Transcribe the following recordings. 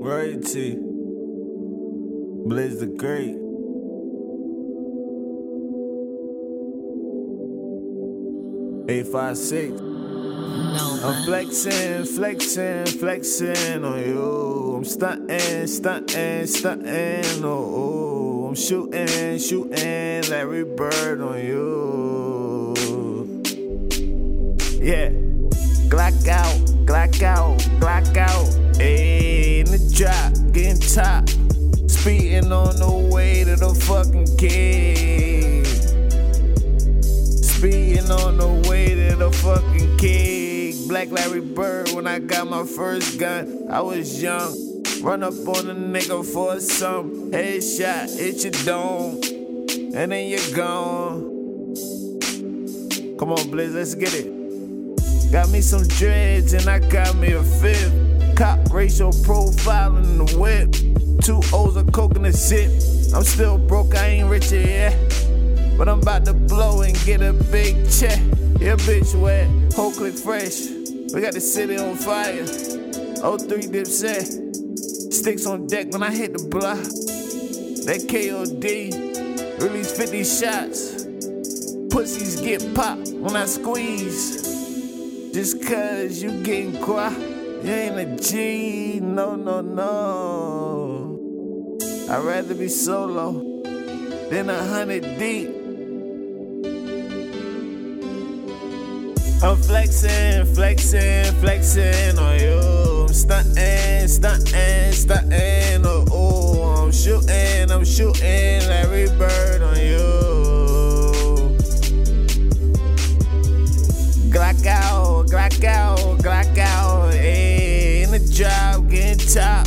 Royalty. Blizz the Great. Eight five six. I'm flexing, flexing, flexing on you. I'm stunting, stunting, stunting. Oh. I'm shooting, shooting Larry Bird on you. Yeah. Glock out, Glock out, Glock out. Top. Speeding on the way to the fucking kid. Speeding on the way to the fucking kid. Black Larry Bird when I got my first gun. I was young. Run up on a nigga for some headshot, hit your dome, and then you're gone. Come on, Blizz, let's get it. Got me some dreads and I got me a fifth. Cop racial profile in the whip. Two O's of coke in the zip. I'm still broke, I ain't rich yet. But I'm about to blow and get a big check. Yeah, bitch wet, whole click fresh. We got the city on fire. 03 dipset. Sticks on deck when I hit the block. That KOD. Release 50 shots. Pussies get popped when I squeeze. Just cause you getting quiet, you ain't a G. No, no, no. I'd rather be solo than a hundred deep. I'm flexing, flexing, flexing on you. I'm stunting, stunting, stunting. Oh, oh, I'm shooting, I'm shooting Larry Bird getting top.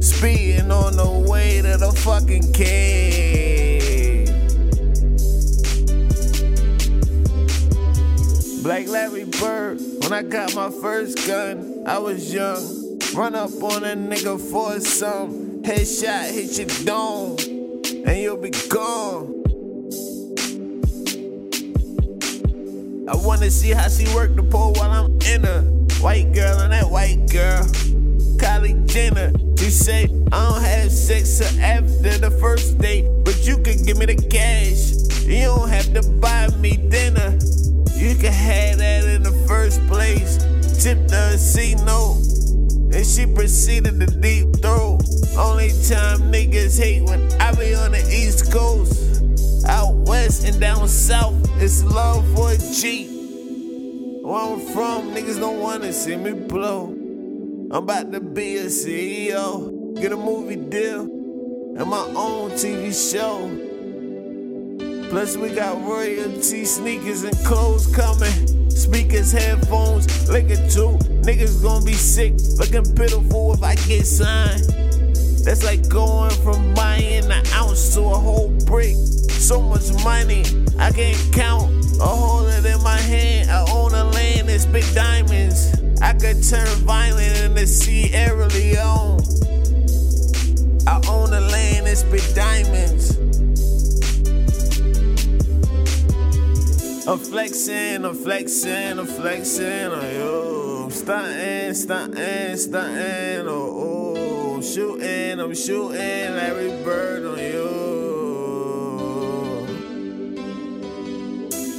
Speeding on the way to the fucking kid. Black Larry Bird, when I got my first gun, I was young. Run up on a nigga for some headshot, hit your dome, and you'll be gone. I wanna see how she work the pole while I'm in her. White girl and that white girl. Kylie Jenner. She say, I don't have sex after the first date, but you can give me the cash. You don't have to buy me dinner. You can have that in the first place. Tip the C note. And she proceeded to deep throat. Only time niggas hate when I be on the East Coast. Out west and down south, it's love for a G. Where I'm from, niggas don't wanna see me blow. I'm about to be a CEO, get a movie deal, and my own TV show. Plus, we got royalty sneakers and clothes coming. Speakers, headphones, liquor too. Niggas gonna be sick, looking pitiful if I get signed. That's like going from buying an ounce to a whole brick. So much money, I can't count. I hold it in my hand. I own a land that's big diamonds. I could turn violent into Sierra Leone. I own a land that's big diamonds. I'm flexing, I'm flexing, I'm flexing on you. I'm stunting, stunting, stunting. Oh, oh, I'm shooting, I'm shooting Larry Bird on you.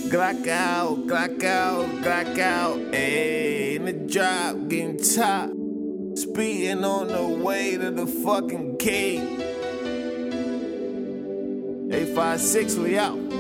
Glock out, Glock out, Glock out. Ayy, in the drop, getting top. Speeding on the way to the fucking cave. 856, we out.